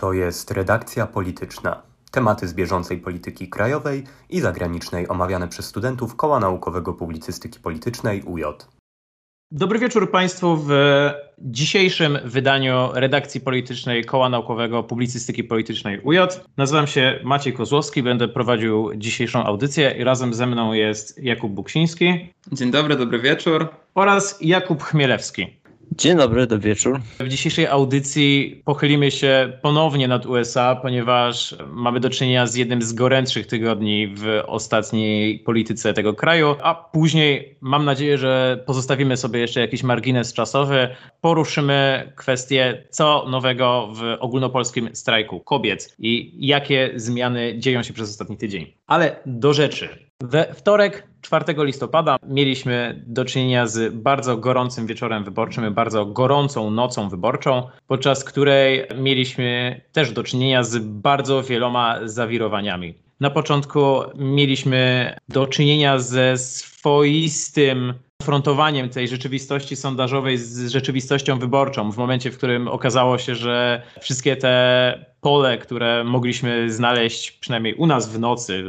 To jest redakcja polityczna. Tematy z bieżącej polityki krajowej i zagranicznej omawiane przez studentów Koła Naukowego Publicystyki Politycznej UJ. Dobry wieczór Państwu w dzisiejszym wydaniu redakcji politycznej Koła Naukowego Publicystyki Politycznej UJ. Nazywam się Maciej Kozłowski, będę prowadził dzisiejszą audycję i razem ze mną jest Jakub Buksiński. Dzień dobry, dobry wieczór. Oraz Jakub Chmielewski. Dzień dobry, dobry wieczór. W dzisiejszej audycji pochylimy się ponownie nad USA, ponieważ mamy do czynienia z jednym z gorętszych tygodni w ostatniej polityce tego kraju, a później mam nadzieję, że pozostawimy sobie jeszcze jakiś margines czasowy. Poruszymy kwestię, co nowego w ogólnopolskim strajku kobiet i jakie zmiany dzieją się przez ostatni tydzień. Ale do rzeczy. We wtorek, 4 listopada, mieliśmy do czynienia z bardzo gorącym wieczorem wyborczym, bardzo gorącą nocą wyborczą, podczas której mieliśmy też do czynienia z bardzo wieloma zawirowaniami. Na początku mieliśmy do czynienia ze swoistym konfrontowaniem tej rzeczywistości sondażowej z rzeczywistością wyborczą, w momencie, w którym okazało się, że wszystkie te pole, które mogliśmy znaleźć przynajmniej u nas w nocy,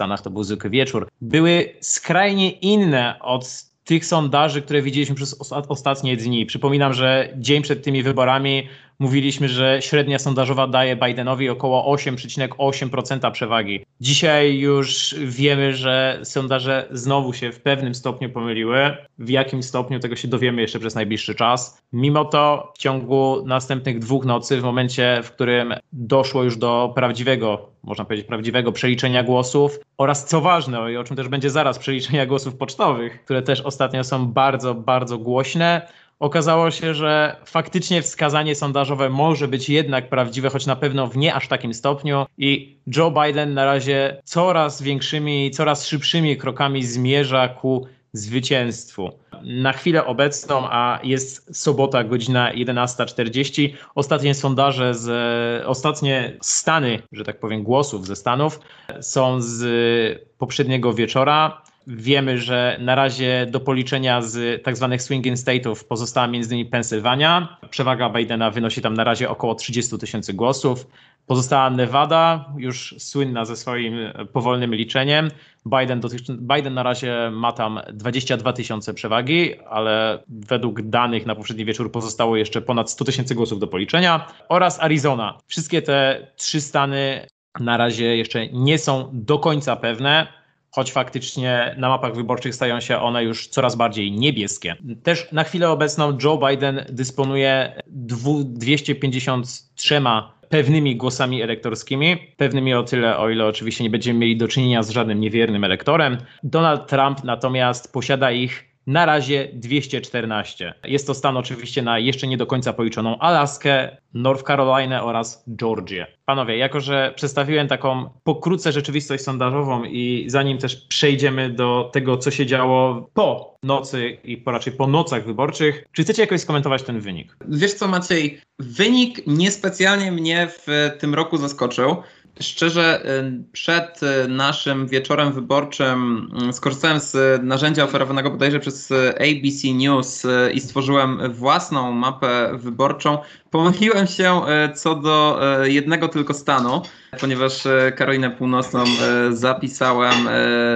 Stanach to był zwykły wieczór, były skrajnie inne od tych sondaży, które widzieliśmy przez ostatnie dni. Przypominam, że dzień przed tymi wyborami mówiliśmy, że średnia sondażowa daje Bidenowi około 8,8% przewagi. Dzisiaj już wiemy, że sondaże znowu się w pewnym stopniu pomyliły. W jakim stopniu tego się dowiemy jeszcze przez najbliższy czas. Mimo to w ciągu następnych dwóch nocy, w momencie, w którym doszło już do prawdziwego, można powiedzieć, prawdziwego przeliczenia głosów oraz co ważne, i o czym też będzie zaraz, przeliczenia głosów pocztowych, które też ostatnio są bardzo, bardzo głośne, okazało się, że faktycznie wskazanie sondażowe może być jednak prawdziwe, choć na pewno w nie aż takim stopniu. I Joe Biden na razie coraz większymi, coraz szybszymi krokami zmierza ku zwycięstwu. Na chwilę obecną, a jest sobota, godzina 11.40, ostatnie sondaże z, ostatnie stany, że tak powiem, głosów ze Stanów są z poprzedniego wieczora. Wiemy, że na razie do policzenia z tak zwanych swinging state'ów pozostała innymi Pensylwania. Przewaga Bidena wynosi tam na razie około 30 tysięcy głosów. Pozostała Nevada, już słynna ze swoim powolnym liczeniem. Biden. Biden na razie ma tam 22 tysiące przewagi, ale według danych na poprzedni wieczór pozostało jeszcze ponad 100 tysięcy głosów do policzenia. Oraz Arizona. Wszystkie te trzy stany na razie jeszcze nie są do końca pewne choć faktycznie na mapach wyborczych stają się one już coraz bardziej niebieskie. Też na chwilę obecną Joe Biden dysponuje 253 pewnymi głosami elektorskimi, pewnymi o tyle, o ile oczywiście nie będziemy mieli do czynienia z żadnym niewiernym elektorem. Donald Trump natomiast posiada ich na razie 214. Jest to stan oczywiście na jeszcze nie do końca policzoną Alaskę, North Carolina oraz Georgię. Panowie, jako że przedstawiłem taką pokrótce rzeczywistość sondażową i zanim też przejdziemy do tego, co się działo po nocy i po raczej po nocach wyborczych, czy chcecie jakoś skomentować ten wynik? Wiesz co Maciej, wynik niespecjalnie mnie w tym roku zaskoczył. Szczerze, przed y, naszym wieczorem wyborczym y, skorzystałem z narzędzia oferowanego bodajże przez ABC News i stworzyłem własną mapę wyborczą. Pomyliłem się co do jednego tylko stanu, ponieważ Karolinę Północną zapisałem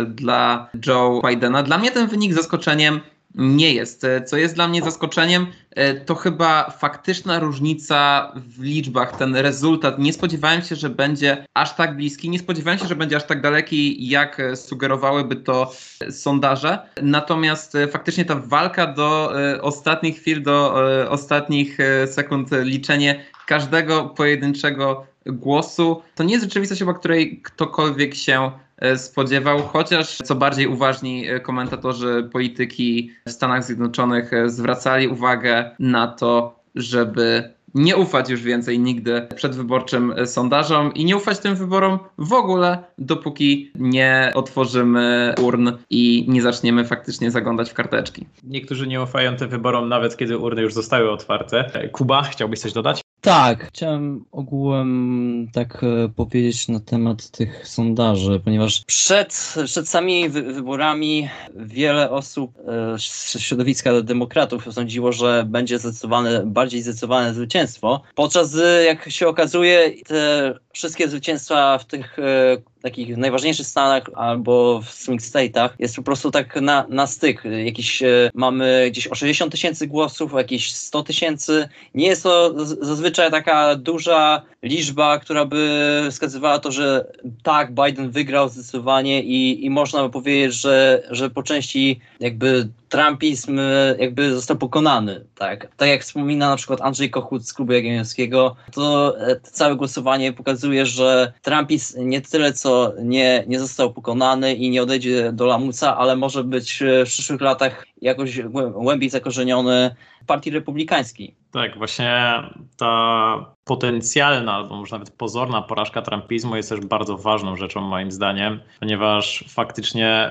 dla Joe Bidena. Dla mnie ten wynik zaskoczeniem nie jest. E, co jest dla mnie zaskoczeniem, e, to chyba faktyczna różnica w liczbach, ten rezultat. Nie spodziewałem się, że będzie aż tak bliski, nie spodziewałem się, że będzie aż tak daleki, jak sugerowałyby to sondaże. Natomiast e, faktycznie ta walka do ostatnich chwil, do ostatnich sekund, liczenie każdego pojedynczego głosu, to nie jest rzeczywistość, o której ktokolwiek się E, spodziewał, chociaż co bardziej uważni e, komentatorzy polityki w Stanach Zjednoczonych e, zwracali uwagę na to, żeby nie ufać już więcej nigdy przedwyborczym sondażom i nie ufać tym wyborom w ogóle, dopóki nie otworzymy urn i nie zaczniemy faktycznie zaglądać w karteczki. Niektórzy nie ufają tym wyborom nawet kiedy urny już zostały otwarte. Kuba, chciałbyś coś dodać? Tak, chciałem ogółem tak e, powiedzieć na temat tych sondaży, ponieważ przed, przed samymi wy wyborami wiele osób e, z środowiska demokratów sądziło, że będzie zdecydowane, bardziej zdecydowane zwycięstwo, podczas jak się okazuje te wszystkie zwycięstwa w tych e, takich najważniejszych stanach albo w swing state'ach jest po prostu tak na, na styk. Jakiś, e, mamy gdzieś o 60 tysięcy głosów, jakieś 100 tysięcy. Nie jest to zazwyczaj taka duża liczba, która by wskazywała to, że tak, Biden wygrał zdecydowanie i, i można by powiedzieć, że, że po części jakby trumpizm e, jakby został pokonany, tak. Tak jak wspomina na przykład Andrzej Kochut z Klubu Jagiellońskiego, to e, całe głosowanie pokazuje, że trumpizm nie tyle co nie, nie został pokonany i nie odejdzie do lamusa, ale może być w przyszłych latach jakoś głębiej zakorzeniony partii republikańskiej. Tak, właśnie ta potencjalna, albo może nawet pozorna porażka trumpizmu jest też bardzo ważną rzeczą moim zdaniem, ponieważ faktycznie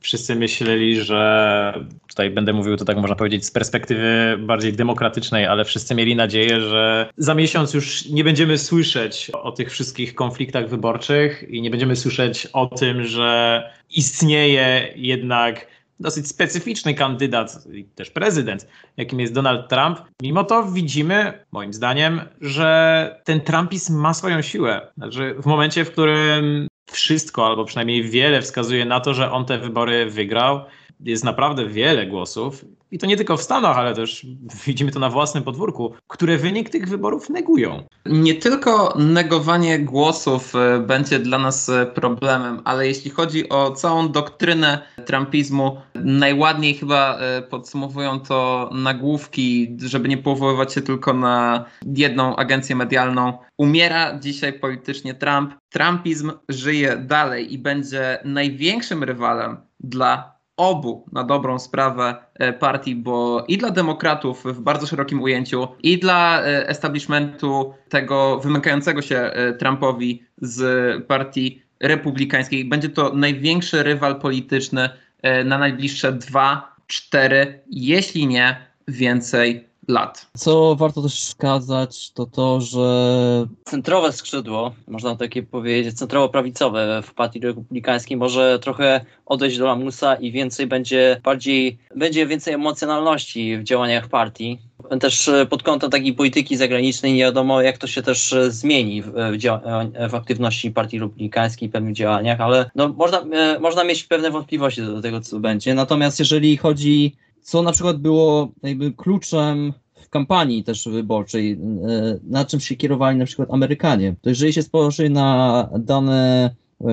wszyscy myśleli, że tutaj będę mówił to tak można powiedzieć z perspektywy bardziej demokratycznej, ale wszyscy mieli nadzieję, że za miesiąc już nie będziemy słyszeć o tych wszystkich konfliktach wyborczych i nie będziemy słyszeć o tym, że istnieje jednak dosyć specyficzny kandydat i też prezydent, jakim jest Donald Trump. Mimo to widzimy, moim zdaniem, że ten Trumpizm ma swoją siłę. Znaczy, w momencie, w którym wszystko, albo przynajmniej wiele wskazuje na to, że on te wybory wygrał, jest naprawdę wiele głosów, i to nie tylko w Stanach, ale też widzimy to na własnym podwórku, które wynik tych wyborów negują. Nie tylko negowanie głosów e, będzie dla nas e, problemem, ale jeśli chodzi o całą doktrynę trumpizmu, najładniej chyba e, podsumowują to nagłówki, żeby nie powoływać się tylko na jedną agencję medialną. Umiera dzisiaj politycznie Trump. Trumpizm żyje dalej i będzie największym rywalem dla obu na dobrą sprawę e, partii, bo i dla demokratów w bardzo szerokim ujęciu, i dla e, establishmentu tego wymykającego się e, Trumpowi z partii republikańskiej. Będzie to największy rywal polityczny na najbliższe dwa, cztery, jeśli nie więcej lat. Co warto też wskazać, to to, że centrowe skrzydło, można takie powiedzieć, centrowo-prawicowe w partii republikańskiej może trochę odejść do lamusa i więcej będzie bardziej, będzie więcej emocjonalności w działaniach partii. Też pod kątem takiej polityki zagranicznej nie wiadomo, jak to się też zmieni w, w, w aktywności partii republikańskiej, w pewnych działaniach, ale no, można, e, można mieć pewne wątpliwości do tego, co będzie. Natomiast jeżeli chodzi co na przykład było jakby kluczem kampanii też wyborczej, e, na czym się kierowali na przykład Amerykanie. To jeżeli się spojrzy na dane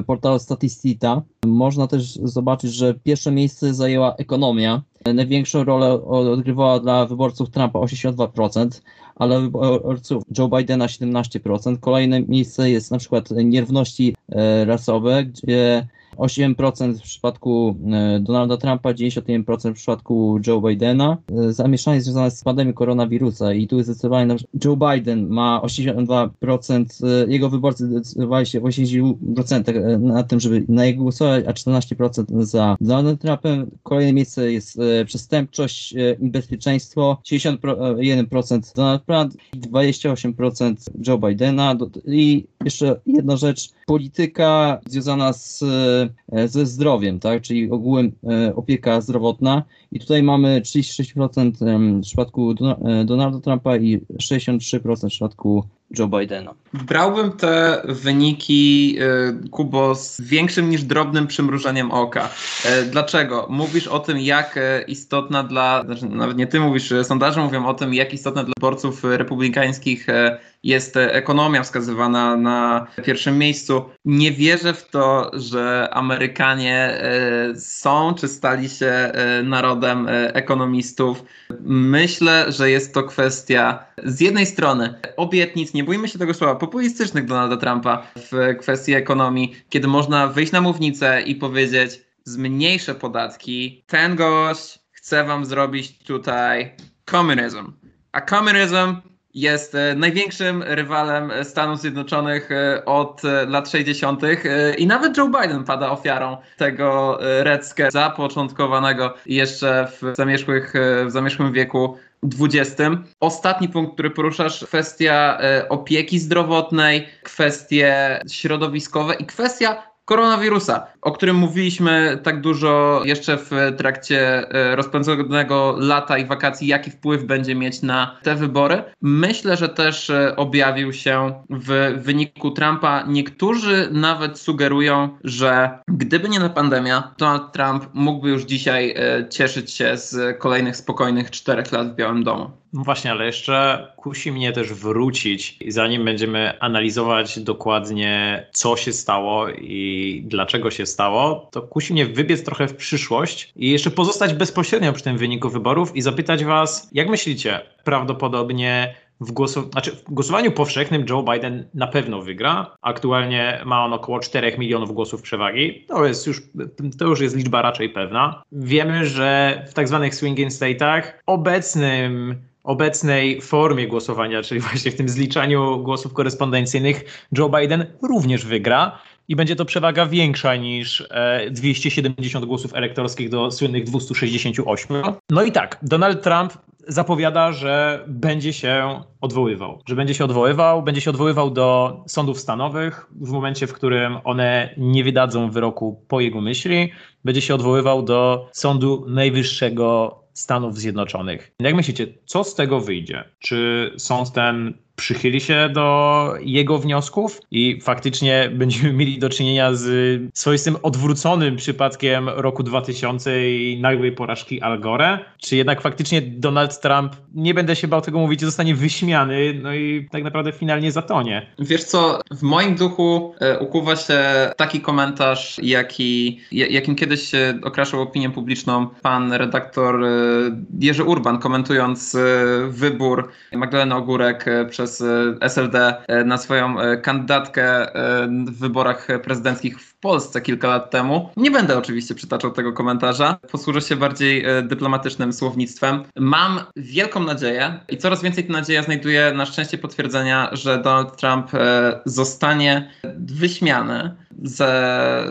portalu Statistita, można też zobaczyć, że pierwsze miejsce zajęła ekonomia. Największą rolę odgrywała dla wyborców Trumpa 82%, ale wyborców Joe Bidena 17%. Kolejne miejsce jest na przykład nierówności e, rasowe, gdzie 8% w przypadku e, Donalda Trumpa, 91% w przypadku Joe Bidena. E, zamieszanie związane z pandemią koronawirusa i tu jest zdecydowanie Joe Biden ma 82%, e, jego wyborcy zdecydowali się w 80% na tym, żeby na jego głosować, a 14% za Donaldem Trumpem. Kolejne miejsce jest przestępczość i bezpieczeństwo, 61% Donald Trump, 28% Joe Bidena i jeszcze jedna rzecz, polityka związana z, e, ze zdrowiem, tak, czyli ogółem e, opieka zdrowotna. I tutaj mamy 36% w przypadku e, Donalda Trumpa i 63% w przypadku Joe Bidena. Brałbym te wyniki, Kubo, z większym niż drobnym przymrużeniem oka. Dlaczego? Mówisz o tym, jak istotna dla, znaczy nawet nie ty mówisz, sondaże mówią o tym, jak istotna dla wyborców republikańskich jest ekonomia wskazywana na pierwszym miejscu. Nie wierzę w to, że Amerykanie e, są czy stali się e, narodem e, ekonomistów. Myślę, że jest to kwestia z jednej strony obietnic, nie bójmy się tego słowa, populistycznych Donalda Trumpa w kwestii ekonomii, kiedy można wyjść na mównicę i powiedzieć zmniejszę podatki, ten gość chce wam zrobić tutaj komunizm. A komunizm jest e, największym rywalem Stanów Zjednoczonych e, od e, lat 60. i nawet Joe Biden pada ofiarą tego reckę zapoczątkowanego jeszcze w zamierzchłych, w zamierzchłym wieku 20. Ostatni punkt, który poruszasz, kwestia opieki zdrowotnej, kwestie środowiskowe i kwestia koronawirusa, o którym mówiliśmy tak dużo jeszcze w trakcie e, rozpędzonego lata i wakacji, jaki wpływ będzie mieć na te wybory. Myślę, że też e, objawił się w wyniku Trumpa. Niektórzy nawet sugerują, że gdyby nie na pandemia, Donald Trump mógłby już dzisiaj e, cieszyć się z kolejnych spokojnych czterech lat w Białym Domu. No właśnie, ale jeszcze kusi mnie też wrócić, zanim będziemy analizować dokładnie, co się stało i dlaczego się stało, to kusi mnie wybiec trochę w przyszłość i jeszcze pozostać bezpośrednio przy tym wyniku wyborów i zapytać Was, jak myślicie, prawdopodobnie w, głosu, znaczy w głosowaniu powszechnym Joe Biden na pewno wygra. Aktualnie ma on około 4 milionów głosów przewagi. To, jest już, to już jest liczba raczej pewna. Wiemy, że w tak zwanych swinging state'ach obecnym obecnej formie głosowania, czyli właśnie w tym zliczaniu głosów korespondencyjnych, Joe Biden również wygra i będzie to przewaga większa niż 270 e, głosów elektorskich do słynnych 268. No i tak, Donald Trump zapowiada, że będzie się odwoływał. Że będzie się odwoływał, będzie się odwoływał do sądów stanowych w momencie, w którym one nie wydadzą wyroku po jego myśli. Będzie się odwoływał do Sądu Najwyższego Stanów Zjednoczonych. Jak myślicie, co z tego wyjdzie? Czy sąd ten przychyli się do jego wniosków i faktycznie będziemy mieli do czynienia z swoistym odwróconym przypadkiem roku 2000 i nagłej porażki Al Gore? Czy jednak faktycznie Donald Trump, nie będę się bał tego mówić, zostanie wyśmiany, no i tak naprawdę finalnie zatonie? Wiesz co, w moim duchu e, ukuwa się taki komentarz, jaki, jakim kiedyś okraszał opinię publiczną pan redaktor e, Jerzy Urban, komentując e, wybór Magdaleny Ogórek przez przez e, SLD e, na swoją e, kandydatkę w wyborach prezydenckich w Polsce kilka lat temu. Nie będę oczywiście przytaczał tego komentarza, posłużę się bardziej dyplomatycznym słownictwem. Mam wielką nadzieję i coraz więcej ta nadzieja znajduje na szczęście potwierdzenia, że Donald Trump zostanie wyśmiany ze,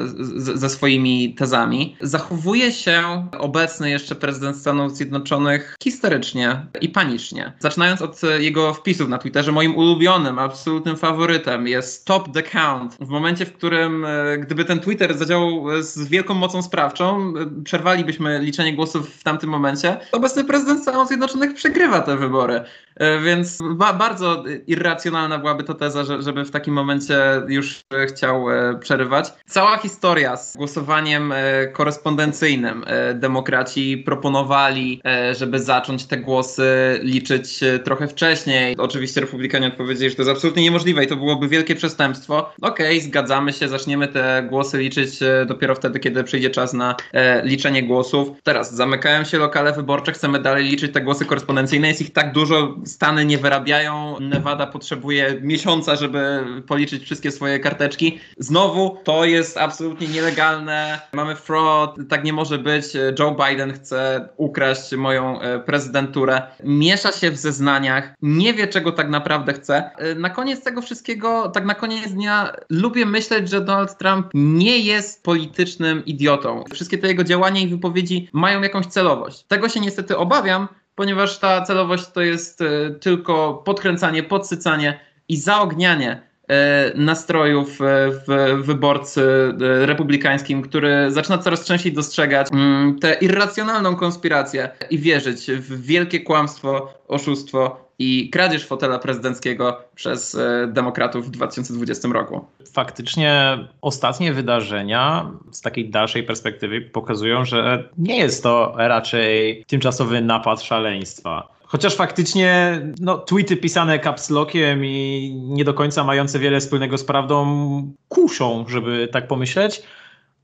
ze swoimi tezami. Zachowuje się obecny jeszcze prezydent Stanów Zjednoczonych historycznie i panicznie. Zaczynając od jego wpisów na Twitterze, moim ulubionym, absolutnym faworytem jest Stop the Count. W momencie, w którym e, gdyby ten Twitter zadziałał z wielką mocą sprawczą, e, przerwalibyśmy liczenie głosów w tamtym momencie, obecny prezydent Stanów Zjednoczonych przegrywa te wybory. E, więc ba bardzo irracjonalna byłaby to teza, że, żeby w takim momencie już chciał przerwać przerywać. Cała historia z głosowaniem e, korespondencyjnym. E, demokraci proponowali, e, żeby zacząć te głosy liczyć trochę wcześniej. Oczywiście republikanie odpowiedzieli, że to jest absolutnie niemożliwe i to byłoby wielkie przestępstwo. Okej, okay, zgadzamy się, zaczniemy te głosy liczyć dopiero wtedy, kiedy przyjdzie czas na liczenie głosów. Teraz zamykają się lokale wyborcze, chcemy dalej liczyć te głosy korespondencyjne. Jest ich tak dużo, Stany nie wyrabiają. Nevada potrzebuje miesiąca, żeby policzyć wszystkie swoje karteczki. Znowu to jest absolutnie nielegalne, mamy fraud, tak nie może być, Joe Biden chce ukraść moją e, prezydenturę, miesza się w zeznaniach, nie wie czego tak naprawdę chce. E, na koniec tego wszystkiego, tak na koniec dnia, lubię myśleć, że Donald Trump nie jest politycznym idiotą. Wszystkie te jego działania i wypowiedzi mają jakąś celowość. Tego się niestety obawiam, ponieważ ta celowość to jest e, tylko podkręcanie, podsycanie i zaognianie E, nastrojów e, w wyborcy republikańskim, który zaczyna coraz częściej dostrzegać mm, tę irracjonalną konspirację i wierzyć w wielkie kłamstwo, oszustwo i kradzież fotela prezydenckiego przez demokratów w 2020 roku. Faktycznie ostatnie wydarzenia z takiej dalszej perspektywy pokazują, że nie jest to raczej tymczasowy napad szaleństwa Chociaż faktycznie no, tweety pisane caps lockiem i nie do końca mające wiele wspólnego z prawdą kuszą, żeby tak pomyśleć.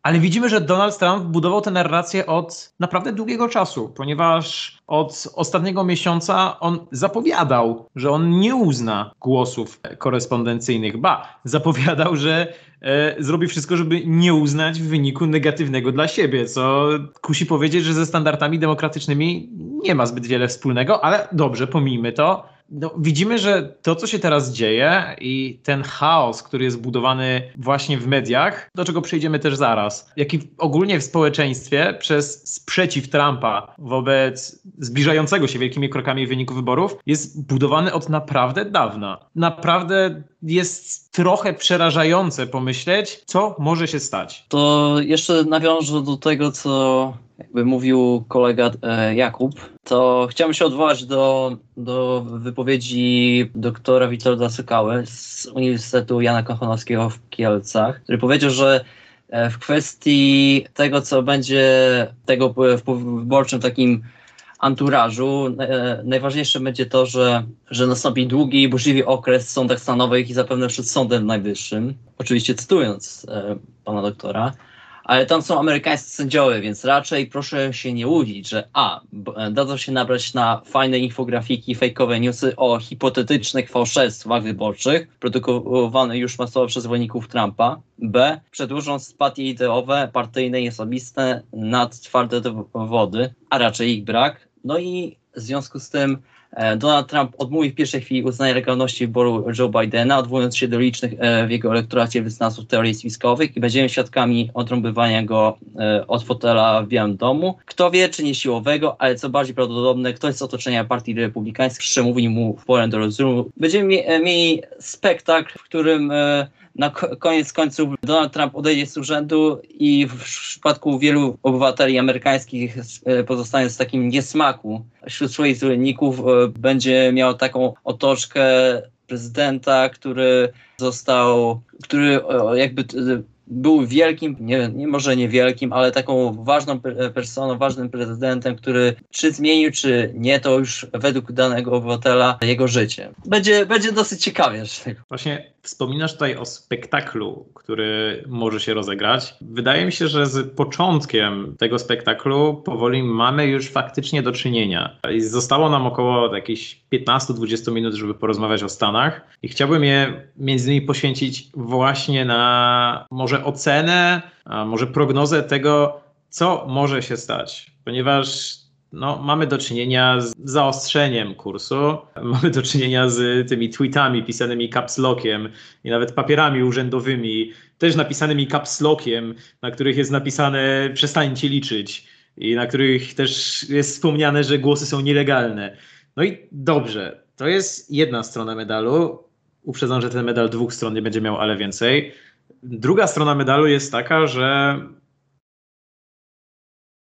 Ale widzimy, że Donald Trump budował tę narrację od naprawdę długiego czasu, ponieważ od ostatniego miesiąca on zapowiadał, że on nie uzna głosów korespondencyjnych. Ba, zapowiadał, że e, zrobi wszystko, żeby nie uznać wyniku negatywnego dla siebie, co kusi powiedzieć, że ze standardami demokratycznymi nie ma zbyt wiele wspólnego, ale dobrze, pomijmy to. No, widzimy, że to, co się teraz dzieje i ten chaos, który jest budowany właśnie w mediach, do czego przejdziemy też zaraz, jak i ogólnie w społeczeństwie przez sprzeciw Trumpa wobec zbliżającego się wielkimi krokami wyniku wyborów, jest budowany od naprawdę dawna. Naprawdę jest trochę przerażające pomyśleć, co może się stać. To jeszcze nawiążę do tego, co jakby mówił kolega e, Jakub, to chciałbym się odwołać do, do wypowiedzi doktora Witolda Sykały z Uniwersytetu Jana Kochanowskiego w Kielcach, który powiedział, że e, w kwestii tego, co będzie tego w wyborczym takim anturażu. E, najważniejsze będzie to, że, że nastąpi długi i burzliwy okres w sądach stanowych i zapewne przed Sądem Najwyższym. Oczywiście cytując pana doktora ale tam są amerykańscy sędziowie, więc raczej proszę się nie łudzić, że a, dadzą się nabrać na fajne infografiki, fejkowe newsy o hipotetycznych fałszerstwach wyborczych, produkowane już masowo przez zwolenników Trumpa, b, przedłużą spatie ideowe, partyjne i osobiste nad twarde dowody, a raczej ich brak, no i w związku z tym Donald Trump odmówił w pierwszej chwili uznania legalności wyboru Joe Bidena, odwołując się do licznych e, w jego elektoracie wyznawców teorii spiskowych i będziemy świadkami odrąbywania go e, od fotela w Białym Domu. Kto wie, czy nie siłowego, ale co bardziej prawdopodobne, ktoś z otoczenia partii republikańskiej przemówi mu w porę do rozumu. Będziemy mieli spektakl, w którym na koniec końców Donald Trump odejdzie z urzędu i w przypadku wielu obywateli amerykańskich e, pozostanie z takim niesmaku wśród swoich zwolenników, e, będzie miał taką otoczkę prezydenta, który został, który e, jakby był wielkim, nie, nie może niewielkim, ale taką ważną personą, ważnym prezydentem, który czy zmienił, czy nie, to już według danego obywatela jego życie. Będzie, będzie dosyć ciekawie. Właśnie wspominasz tutaj o spektaklu, który może się rozegrać. Wydaje mi się, że z początkiem tego spektaklu powoli mamy już faktycznie do czynienia. Zostało nam około jakichś 15-20 minut, żeby porozmawiać o Stanach i chciałbym je między innymi poświęcić właśnie na może ocenę, a może prognozę tego, co może się stać. Ponieważ no, mamy do czynienia z zaostrzeniem kursu, mamy do czynienia z tymi tweetami pisanymi caps lockiem i nawet papierami urzędowymi, też napisanymi caps lockiem, na których jest napisane przestańcie liczyć i na których też jest wspomniane, że głosy są nielegalne. No i dobrze, to jest jedna strona medalu. Uprzedzam, że ten medal dwóch stron nie będzie miał, ale więcej. Druga strona medalu jest taka, że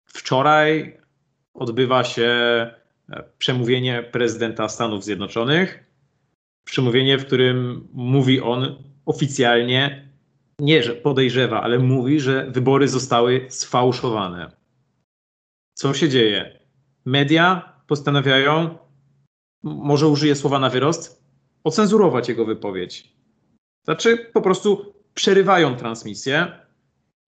wczoraj odbywa się e, przemówienie prezydenta Stanów Zjednoczonych. Przemówienie, w którym mówi on oficjalnie, nie że podejrzewa, ale mówi, że wybory zostały sfałszowane. Co się dzieje? Media postanawiają, może użyję słowa na wyrost, ocenzurować jego wypowiedź. Znaczy, po prostu przerywają transmisję,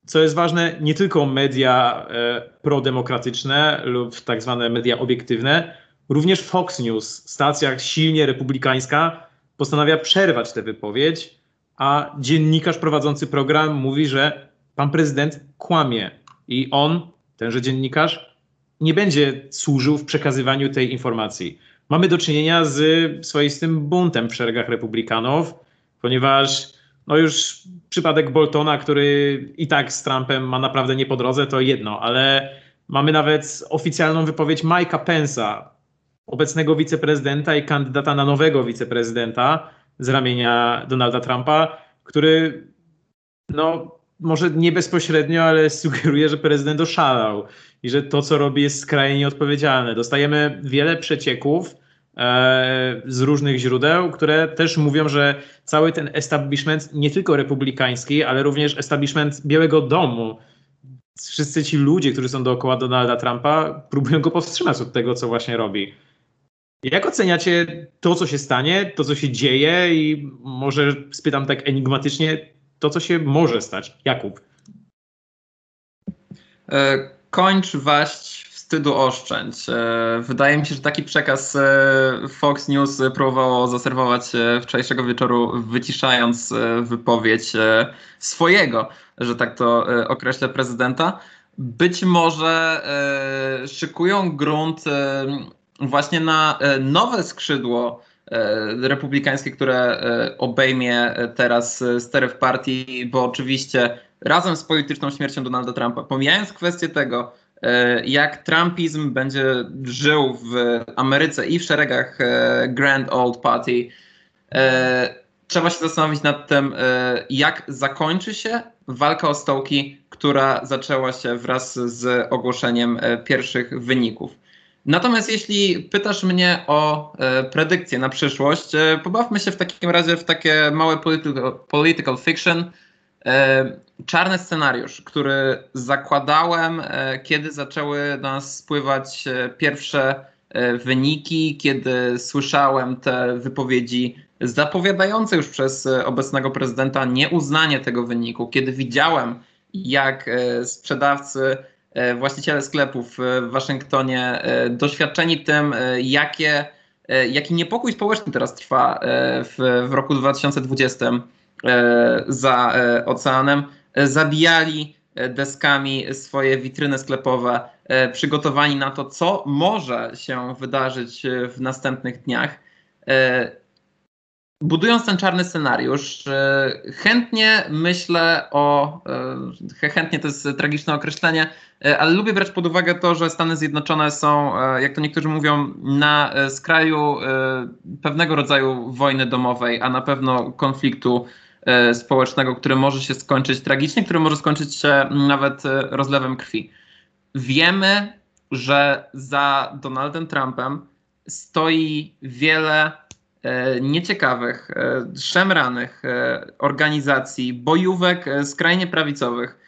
co jest ważne, nie tylko media e, prodemokratyczne lub tak zwane media obiektywne, również Fox News, stacja silnie republikańska, postanawia przerwać tę wypowiedź, a dziennikarz prowadzący program mówi, że pan prezydent kłamie i on, tenże dziennikarz, nie będzie służył w przekazywaniu tej informacji. Mamy do czynienia z swoistym buntem w szeregach republikanów, ponieważ no już przypadek Boltona, który i tak z Trumpem ma naprawdę nie po drodze, to jedno, ale mamy nawet oficjalną wypowiedź Mike'a Pence'a, obecnego wiceprezydenta i kandydata na nowego wiceprezydenta z ramienia Donalda Trumpa, który no może nie bezpośrednio, ale sugeruje, że prezydent oszalał i że to, co robi, jest skrajnie nieodpowiedzialne. Dostajemy wiele przecieków, z różnych źródeł, które też mówią, że cały ten establishment, nie tylko republikański, ale również establishment Białego Domu, wszyscy ci ludzie, którzy są dookoła Donalda Trumpa, próbują go powstrzymać od tego, co właśnie robi. Jak oceniacie to, co się stanie, to, co się dzieje i może spytam tak enigmatycznie, to, co się może stać? Jakub. E, kończ waść wstydu oszczędź. E, wydaje mi się, że taki przekaz e, Fox News próbowało zaserwować e, wczorajszego wieczoru, wyciszając wypowiedź swojego, że tak to określę, prezydenta. Być może szykują grunt właśnie na nowe skrzydło republikańskie, które obejmie teraz stery w partii, bo oczywiście razem z polityczną śmiercią Donalda Trumpa, pomijając kwestię tego, jak Trumpizm będzie żył w Ameryce i w szeregach Grand Old Party, trzeba się zastanowić nad tym, jak zakończy się walka o stołki, która zaczęła się wraz z ogłoszeniem pierwszych wyników. Natomiast jeśli pytasz mnie o e, predykcje na przyszłość, e, pobawmy się w takim razie w takie małe political, political fiction. E, czarny scenariusz, który zakładałem, e, kiedy zaczęły do nas spływać e, pierwsze wyniki, kiedy słyszałem te wypowiedzi zapowiadające już przez obecnego prezydenta nieuznanie tego wyniku, kiedy widziałem, jak sprzedawcy właściciele sklepów w Waszyngtonie, doświadczeni tym, jakie, jaki niepokój społeczny teraz trwa w, w roku 2020 za oceanem, zabijali deskami swoje witryny sklepowe, przygotowani na to, co może się wydarzyć w następnych dniach. Budując ten czarny scenariusz, e, chętnie myślę o, e, chętnie to jest tragiczne określenie, e, ale lubię brać pod uwagę to, że Stany Zjednoczone są, jak to niektórzy mówią, na skraju pewnego rodzaju wojny domowej, a na pewno konfliktu społecznego, który może się skończyć tragicznie, który może skończyć się nawet rozlewem krwi. Wiemy, że za Donaldem Trumpem stoi wiele E, nieciekawych, e, szemranych e, organizacji, bojówek skrajnie prawicowych,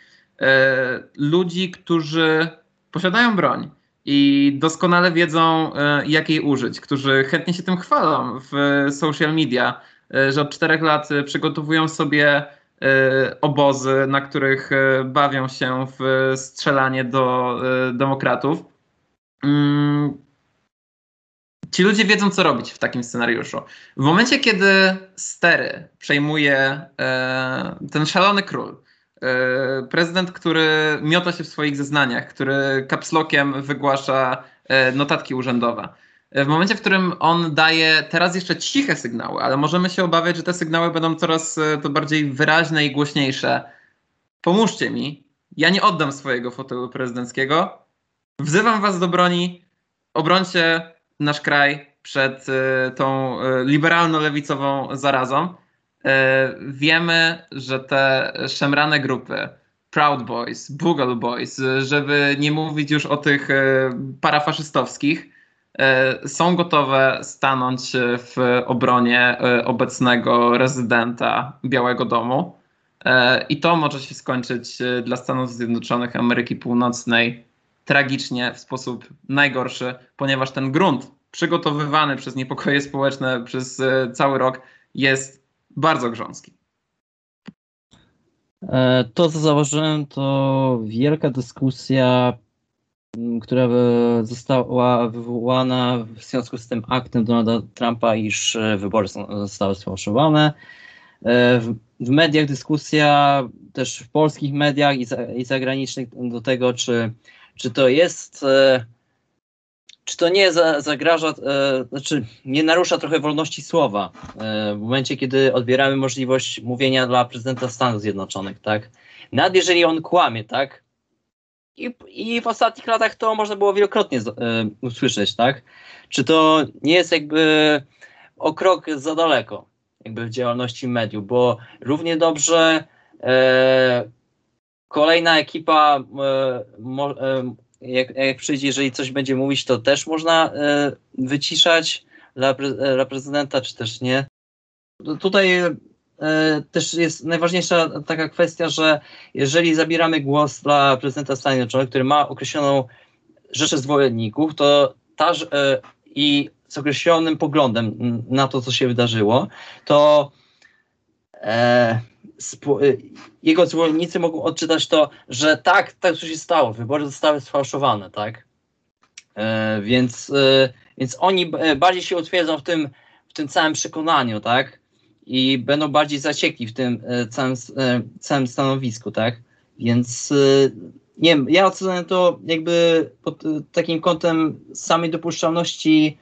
ludzi, którzy posiadają broń i doskonale wiedzą, jak jej użyć, którzy chętnie się tym chwalą w social media, że od czterech lat przygotowują sobie obozy, na których bawią się w strzelanie do demokratów. Mm, Ci ludzie wiedzą, co robić w takim scenariuszu. W momencie, kiedy stery przejmuje e, ten szalony król, e, prezydent, który miota się w swoich zeznaniach, który kapslokiem wygłasza e, notatki urzędowe. E, w momencie, w którym on daje teraz jeszcze ciche sygnały, ale możemy się obawiać, że te sygnały będą coraz e, to bardziej wyraźne i głośniejsze. Pomóżcie mi, ja nie oddam swojego fotelu prezydenckiego. Wzywam was do broni, obrońcie nasz kraj przed y, tą y, liberalno-lewicową zarazą. Wiemy, że te szemrane grupy, Proud Boys, Bugle Boys, żeby nie mówić już o tych parafaszystowskich, są gotowe stanąć w obronie obecnego rezydenta Białego Domu. I to może się skończyć dla Stanów Zjednoczonych Ameryki Północnej tragicznie w sposób najgorszy, ponieważ ten grunt przygotowywany przez niepokoje społeczne przez e, cały rok jest bardzo grząski. E, to, co zauważyłem, to wielka dyskusja, która została wywołana w związku z tym aktem Donalda Trumpa, iż e, wybory zostały sfałszowane. W mediach dyskusja, też w polskich mediach i zagranicznych do tego, czy czy to jest, e, czy to nie zagraża, e, znaczy nie narusza trochę wolności słowa e, w momencie, kiedy odbieramy możliwość mówienia dla prezydenta Stanów Zjednoczonych, tak? Nawet jeżeli on kłamie, tak? I, w ostatnich latach to można było wielokrotnie usłyszeć, tak? Czy to nie jest jakby o krok za daleko, jakby w działalności mediów, bo równie dobrze e, Kolejna ekipa, e, e, jak, jak przyjdzie, jeżeli coś będzie mówić, to też można e, wyciszać dla, dla prezydenta, czy też nie. Tutaj też jest najważniejsza taka kwestia, że jeżeli zabieramy głos dla prezydenta Stanów Zjednoczonych, który ma określoną rzeszę zwolenników, to ta i z określonym poglądem na to, co się wydarzyło, to e, jego zwolennicy mogą odczytać to, że tak, tak co się stało, wybory zostały sfałszowane, tak? E, więc, e, więc oni e, bardziej się utwierdzą w tym, w tym całym przekonaniu, tak? I będą bardziej zaciekli w tym e, całym, e, całym stanowisku, tak? Więc e, nie wiem, ja oceniam to jakby pod takim kątem samej dopuszczalności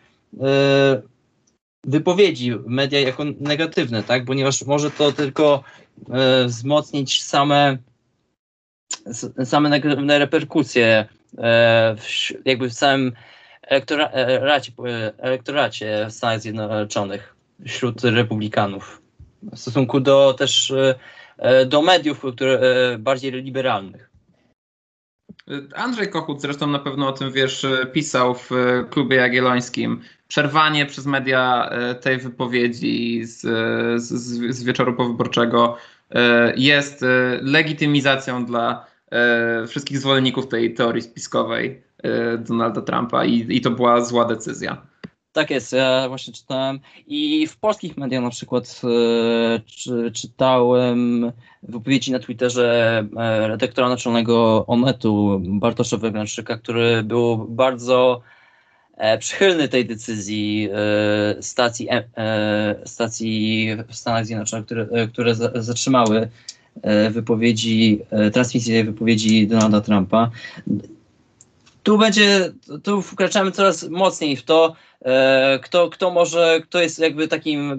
wypowiedzi media jako negatywne, tak? Ponieważ może to tylko wzmocnić same, same negatywne reperkusje jakby w całym elektoracie, e, elektoracie w Stanach Zjednoczonych wśród republikanów w stosunku do też e, e, do mediów, które bardziej liberalnych. Andrzej Kochut zresztą na pewno o tym wiesz, pisał w klubie jagiellońskim. Przerwanie przez media tej wypowiedzi z, z, z wieczoru powyborczego jest legitymizacją dla wszystkich zwolenników tej teorii spiskowej. Donalda Trumpa i, i to była zła decyzja. Tak jest, ja właśnie czytałem. I w polskich mediach na przykład e, czy, czytałem wypowiedzi na Twitterze e, redaktora naczelnego Onetu Bartosza Wegręczyka, który był bardzo e, przychylny tej decyzji stacji, stacji w Stanach Zjednoczonych, które, które za, zatrzymały wypowiedzi, transmisję wypowiedzi Donalda Trumpa tu będzie, tu wkraczamy coraz mocniej w to, e, kto, kto może, kto jest jakby takim e,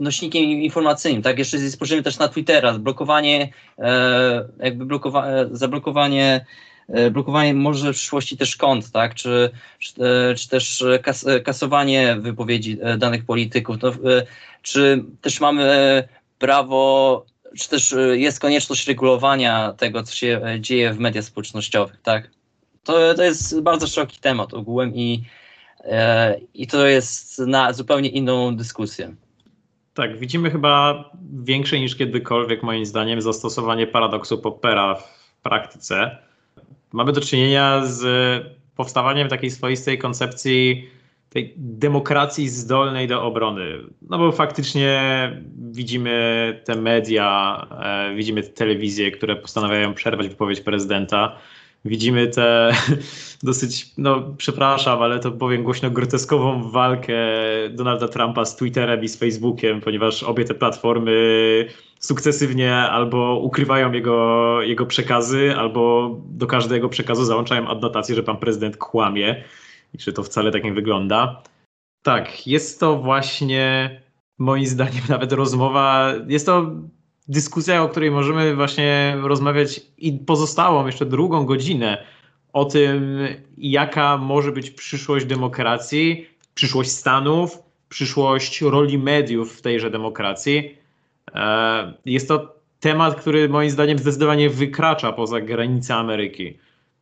nośnikiem informacyjnym, tak? Jeszcze spojrzymy też na Twittera, blokowanie, e, jakby blokowa zablokowanie e, blokowanie może w przyszłości też kont, tak? Czy, czy, e, czy też kas kasowanie wypowiedzi e, danych polityków, to, czy też mamy prawo, czy też jest konieczność regulowania tego, co się dzieje w mediach społecznościowych, tak? To, to jest bardzo szeroki temat ogółem i, e, i to jest na zupełnie inną dyskusję. Tak, widzimy chyba większe niż kiedykolwiek, moim zdaniem, zastosowanie paradoksu Poppera w praktyce. Mamy do czynienia z powstawaniem takiej swoistej koncepcji tej demokracji zdolnej do obrony. No bo faktycznie widzimy te media, e, widzimy te telewizje, które postanawiają przerwać wypowiedź prezydenta widzimy tę dosyć, no przepraszam, ale to powiem głośno, groteskową walkę Donalda Trumpa z Twitterem i z Facebookiem, ponieważ obie te platformy sukcesywnie albo ukrywają jego, jego przekazy, albo do każdego przekazu załączają adnotację, że pan prezydent kłamie i że to wcale tak nie wygląda. Tak, jest to właśnie moim zdaniem nawet rozmowa, jest to dyskusja, o której możemy właśnie rozmawiać i pozostałą jeszcze drugą godzinę o tym, jaka może być przyszłość demokracji, przyszłość Stanów, przyszłość roli mediów w tejże demokracji. E, jest to temat, który moim zdaniem zdecydowanie wykracza poza granice Ameryki.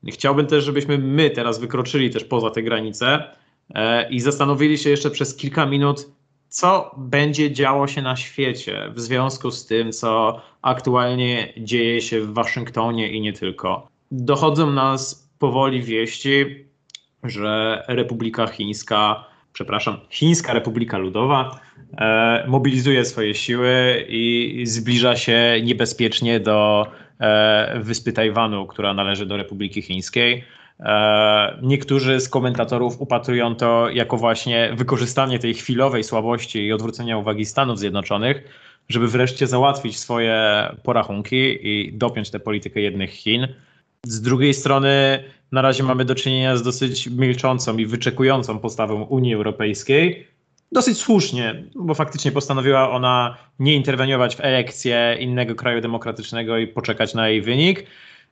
Chciałbym też, żebyśmy my teraz wykroczyli też poza te granice e, i zastanowili się jeszcze przez kilka minut, co będzie działo się na świecie w związku z tym, co aktualnie dzieje się w Waszyngtonie i nie tylko. Dochodzą nas powoli wieści, że Republika Chińska, przepraszam, Chińska Republika Ludowa e, mobilizuje swoje siły i zbliża się niebezpiecznie do e, wyspy Tajwanu, która należy do Republiki Chińskiej. E, niektórzy z komentatorów upatrują to jako właśnie wykorzystanie tej chwilowej słabości i odwrócenia uwagi Stanów Zjednoczonych, żeby wreszcie załatwić swoje porachunki i dopiąć tę politykę jednych Chin. Z drugiej strony, na razie mamy do czynienia z dosyć milczącą i wyczekującą postawą Unii Europejskiej. Dosyć słusznie, bo faktycznie postanowiła ona nie interweniować w elekcję innego kraju demokratycznego i poczekać na jej wynik.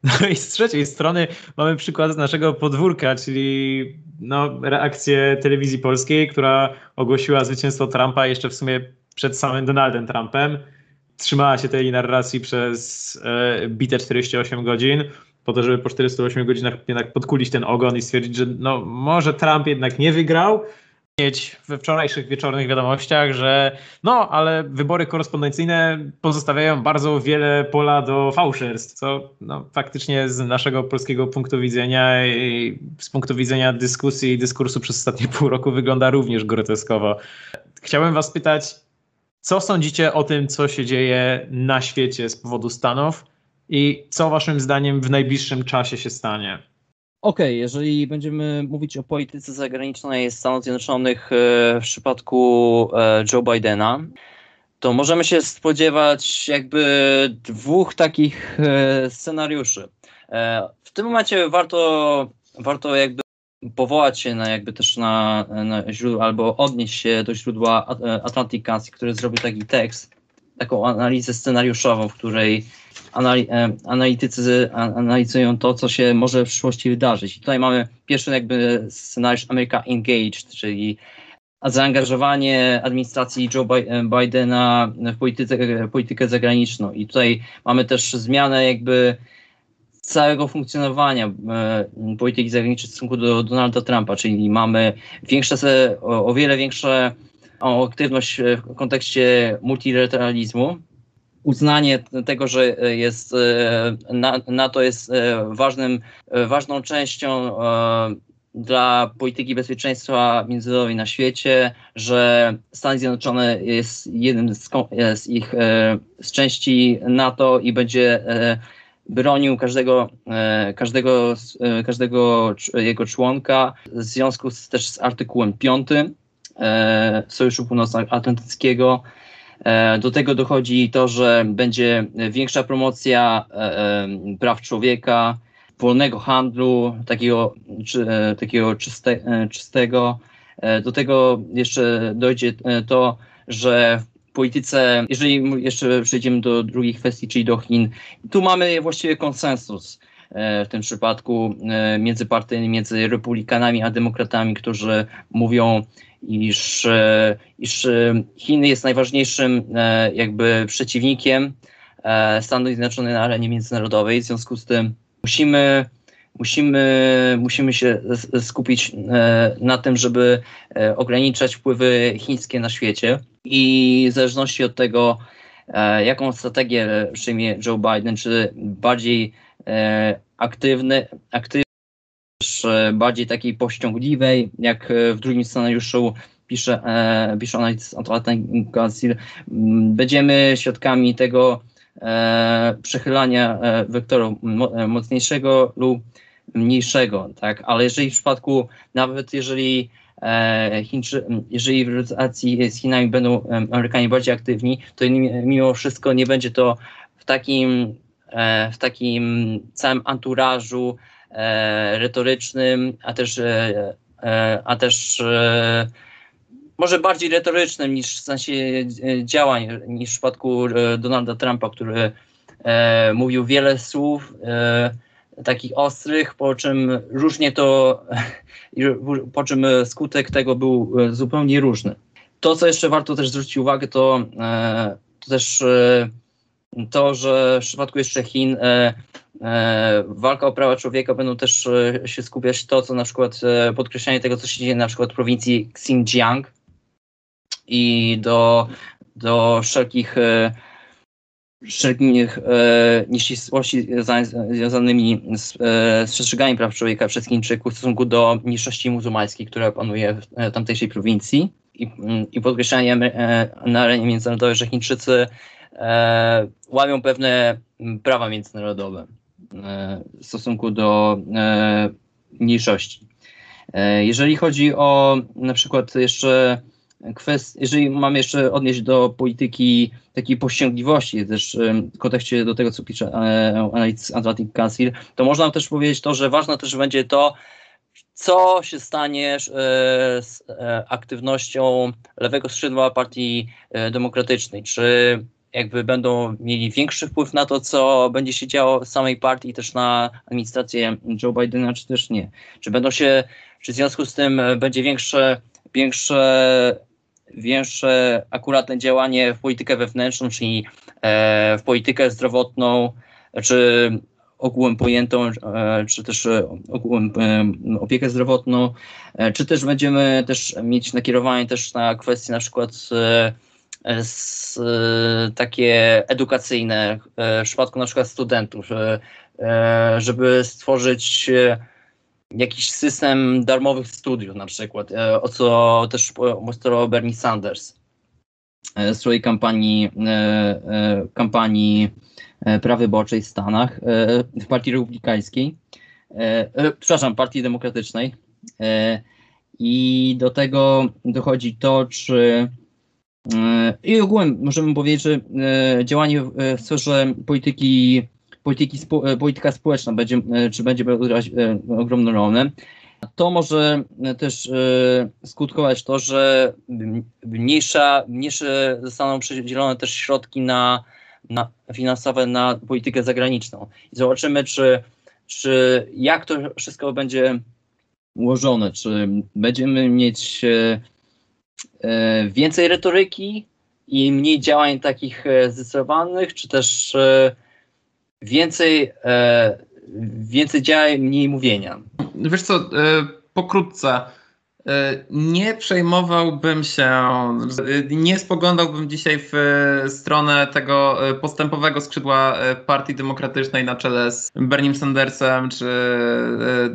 No i z trzeciej strony mamy przykład z naszego podwórka, czyli no, reakcję telewizji polskiej, która ogłosiła zwycięstwo Trumpa jeszcze w sumie przed samym Donaldem Trumpem. Trzymała się tej narracji przez e, bite 48 godzin, po to, żeby po 48 godzinach jednak podkulić ten ogon i stwierdzić, że no, może Trump jednak nie wygrał, mieć we wczorajszych wieczornych wiadomościach, że no, ale wybory korespondencyjne pozostawiają bardzo wiele pola do fałszerstw, co no, faktycznie z naszego polskiego punktu widzenia i z punktu widzenia dyskusji i dyskursu przez ostatnie pół roku wygląda również groteskowo. Chciałbym was pytać, co sądzicie o tym, co się dzieje na świecie z powodu Stanów i co waszym zdaniem w najbliższym czasie się stanie? Okej, okay, jeżeli będziemy mówić o polityce zagranicznej Stanów Zjednoczonych e, w przypadku e, Joe Bidena, to możemy się spodziewać jakby dwóch takich e, scenariuszy. W tym momencie warto, warto jakby powołać się na jakby też na, na źródło, albo odnieść się do źródła Atlantic Council, który zrobił taki tekst, taką analizę scenariuszową, w której analitycy analizują to, co się może w przyszłości wydarzyć. I tutaj mamy pierwszy jakby scenariusz America Engaged, czyli zaangażowanie administracji Joe Bidena w polityce, politykę zagraniczną. I tutaj mamy też zmianę jakby całego funkcjonowania e, polityki zagranicznej w stosunku do Donalda Trumpa, czyli mamy większe, o, o wiele większą aktywność w kontekście multilateralizmu, uznanie tego, że jest, e, NATO jest e, ważnym, ważną częścią dla polityki bezpieczeństwa międzynarodowej na świecie, że Stany Zjednoczone jest jednym z, z ich z części NATO i będzie bronił każdego, e, każdego, e, każdego jego członka w związku z, też z artykułem 5 e, Sojuszu Północnoatlantyckiego. Do tego dochodzi to, że będzie większa promocja praw człowieka, wolnego handlu, takiego, takiego czyste, czystego. Do tego jeszcze dojdzie to, że polityce, jeżeli jeszcze przejdziemy do drugiej kwestii, czyli do Chin, tu mamy właściwie konsensus e, w tym przypadku e, między partyjnymi, między republikanami a demokratami, którzy mówią, iż, e, iż Chiny jest najważniejszym jakby przeciwnikiem Stanów Zjednoczonych na arenie międzynarodowej. W związku z tym musimy musimy, musimy się skupić na tym, żeby ograniczać wpływy chińskie na świecie i w zależności od tego, e, jaką strategię przyjmie Joe Biden, czy bardziej e, aktywny, aktywny bardziej takiej pościągliwej, jak w drugim scenariuszu pisze, e, pisze Atlantic Council, będziemy świadkami tego e, przechylania e, wektoru mo, mocniejszego lub mniejszego, tak? Ale jeżeli w przypadku, nawet jeżeli E, Chińczy, jeżeli w relacji z Chinami będą Amerykanie bardziej aktywni, to mimo wszystko nie będzie to w takim, e, w takim całym anturażu e, retorycznym, a też, a też może bardziej retorycznym niż w sensie działań, niż w przypadku Donalda Trumpa, który mówił wiele słów, takich ostrych, po czym różnie to, po czym skutek tego był e, zupełnie różny. To, co jeszcze warto też zwrócić uwagę, to, e, to też e, to, że w przypadku jeszcze Chin walka o prawa człowieka będą też się skupiać to, co na przykład podkreślanie tego, co się dzieje na przykład w prowincji Xinjiang i do, do wszelkich wszelkich e, nieścisłości związanymi z, e, przestrzeganiem praw człowieka przez Chińczyków w stosunku do mniejszości muzułmańskiej, która panuje w e, tamtejszej prowincji. I, i podkreślanie e, na arenie międzynarodowej, że Chińczycy e, łamią pewne prawa międzynarodowe. e, w stosunku do e, mniejszości. E, jeżeli chodzi o na przykład jeszcze kwest, jeżeli mamy jeszcze odnieść do polityki takiej powściągliwości, też w kontekście do tego, co pisze e, Atlantic Council, to można też powiedzieć to, że ważne też będzie to, co się stanie e, z e, aktywnością lewego skrzydła Partii Demokratycznej. Czy jakby będą mieli większy wpływ na to, co będzie się działo w samej partii też na administrację Joe Bidena, czy też nie. Czy będą się, czy w związku z tym będzie większe, większe większe akuratne działanie w politykę wewnętrzną, czyli e, w politykę zdrowotną, czy ogółem pojętą, e, czy też e, ogółem opiekę zdrowotną, czy też będziemy też mieć nakierowanie też na kwestie na przykład z, takie edukacyjne w przypadku na przykład studentów, żeby stworzyć jakiś system darmowych studiów na przykład, e, o co też postulował Bernie Sanders w swojej kampanii, e, kampanii e, prawyborczej w Stanach, w Partii Republikańskiej, przepraszam, Partii Demokratycznej. I do tego dochodzi to, czy i ogółem możemy powiedzieć, że działanie w sferze polityki polityki, e, polityka społeczna będzie, e, czy będzie e, ogromną rolę. To może też skutkować to, że mniejsza, mniejsze zostaną przydzielone też środki na, na finansowe na politykę zagraniczną. I zobaczymy, czy, czy jak to wszystko będzie ułożone, czy będziemy mieć więcej retoryki i mniej działań takich zdecydowanych, czy też więcej, e, więcej działań, mniej mówienia. Wiesz co, e, pokrótce. E, nie przejmowałbym się, nie spoglądałbym dzisiaj w stronę tego postępowego skrzydła Partii Demokratycznej na czele z Bernie Sandersem czy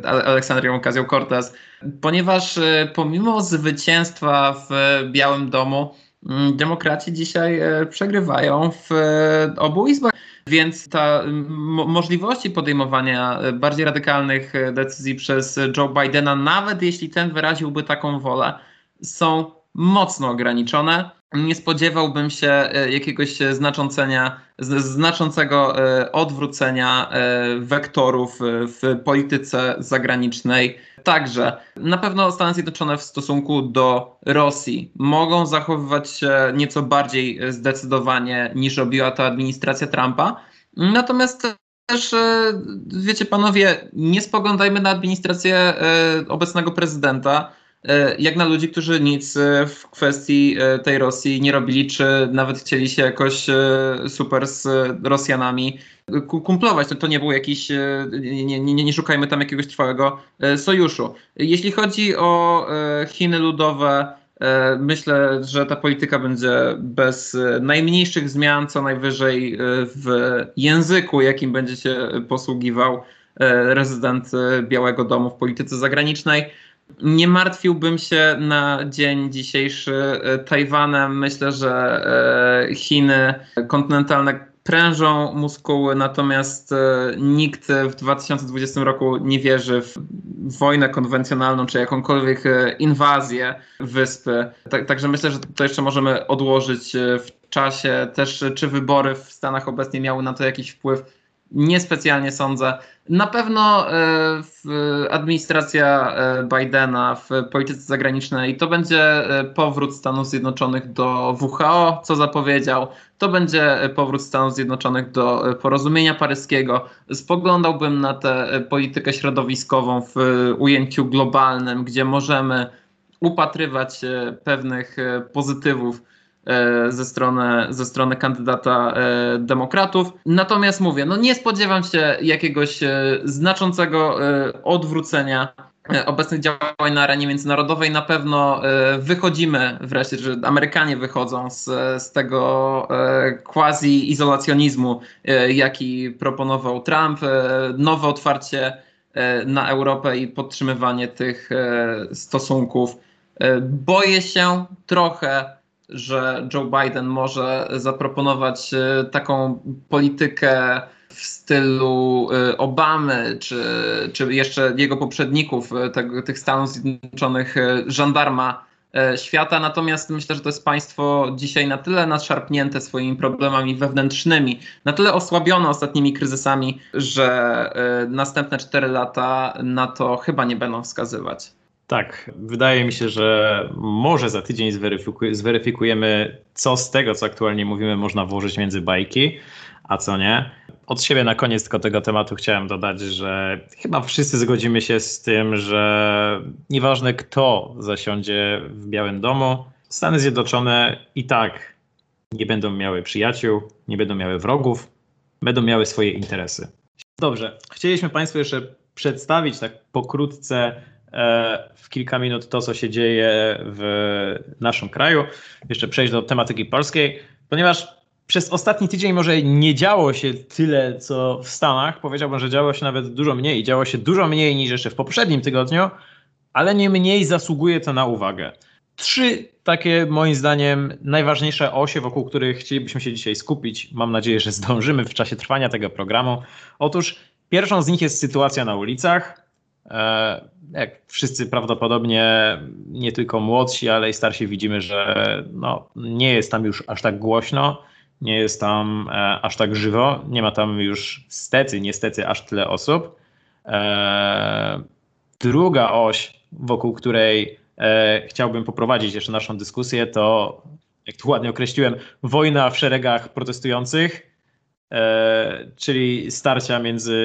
Aleksandrią Ocasio-Cortez, ponieważ pomimo zwycięstwa w Białym Domu, demokraci dzisiaj przegrywają w obu izbach. Więc ta możliwości podejmowania e, bardziej radykalnych e, decyzji przez Joe Bidena, nawet jeśli ten wyraziłby taką wolę, są mocno ograniczone. Nie spodziewałbym się e, jakiegoś znaczącenia, znaczącego odwrócenia wektorów w polityce zagranicznej. Także na pewno Stany Zjednoczone w stosunku do Rosji mogą zachowywać się nieco bardziej zdecydowanie niż robiła to administracja Trumpa. Natomiast też, e, wiecie panowie, nie spoglądajmy na administrację e, obecnego prezydenta jak na ludzi, którzy nic w kwestii tej Rosji nie robili, czy nawet chcieli się jakoś super z Rosjanami kumplować. To, to nie był jakiś, nie, nie, nie, szukajmy tam jakiegoś trwałego sojuszu. Jeśli chodzi o Chiny ludowe, E, myślę, że ta polityka będzie bez e, najmniejszych zmian, co najwyżej e, w języku, jakim będzie się posługiwał rezydent Białego Domu w polityce zagranicznej. Nie martwiłbym się na dzień dzisiejszy Tajwanem. Myślę, że Chiny kontynentalne prężą muskuły, natomiast e, nikt w 2020 roku nie wierzy w wojnę konwencjonalną czy jakąkolwiek e, inwazję wyspy. Tak, także myślę, że to jeszcze możemy odłożyć e, w czasie. Też czy wybory w Stanach obecnie miały na to jakiś wpływ? Niespecjalnie sądzę. Na pewno administracja Bidena w polityce zagranicznej to będzie powrót Stanów Zjednoczonych do WHO, co zapowiedział. To będzie powrót Stanów Zjednoczonych do porozumienia paryskiego. Spoglądałbym na tę politykę środowiskową w ujęciu globalnym, gdzie możemy upatrywać pewnych pozytywów e, ze strony, ze strony kandydata e, demokratów. Natomiast mówię, no nie spodziewam się jakiegoś e, znaczącego odwrócenia E, obecnych działań na arenie międzynarodowej na pewno e, wychodzimy wreszcie, że Amerykanie wychodzą z, z tego e, quasi-izolacjonizmu, jaki proponował Trump, nowe otwarcie na Europę i podtrzymywanie tych stosunków. Boję się trochę, że Joe Biden może zaproponować taką politykę w stylu y, Obamy, czy, czy jeszcze jego poprzedników, tego, tych Stanów Zjednoczonych, żandarma świata. Natomiast myślę, że to jest państwo dzisiaj na tyle nadszarpnięte swoimi problemami wewnętrznymi, na tyle osłabione ostatnimi kryzysami, że następne cztery lata na to chyba nie będą wskazywać. Tak, wydaje mi się, że może za tydzień zweryfikujemy, co z tego, co aktualnie mówimy, można włożyć między bajki, a co nie. Od siebie na koniec tylko tego tematu chciałem dodać, że chyba wszyscy zgodzimy się z tym, że nieważne kto zasiądzie w Białym Domu, Stany Zjednoczone i tak nie będą miały przyjaciół, nie będą miały wrogów, będą miały swoje interesy. Dobrze, chcieliśmy Państwu jeszcze przedstawić tak pokrótce w kilka minut to, co się dzieje w naszym kraju. Jeszcze przejść do tematyki polskiej, ponieważ przez ostatni tydzień może nie działo się tyle, co w Stanach. Powiedziałbym, że działo się nawet dużo mniej. Działo się dużo mniej niż jeszcze w poprzednim tygodniu, ale nie mniej zasługuje to na uwagę. Trzy takie, moim zdaniem, najważniejsze osie, wokół których chcielibyśmy się dzisiaj skupić. Mam nadzieję, że zdążymy w czasie trwania tego programu. Otóż pierwszą z nich jest sytuacja na ulicach. Jak wszyscy prawdopodobnie, nie tylko młodsi, ale i starsi widzimy, że no, nie jest tam już aż tak głośno nie jest tam e, aż tak żywo, nie ma tam już stety, niestety aż tyle osób. E, druga oś, wokół której e, chciałbym poprowadzić jeszcze naszą dyskusję, to jak tu ładnie określiłem, wojna w szeregach protestujących, czyli starcia między,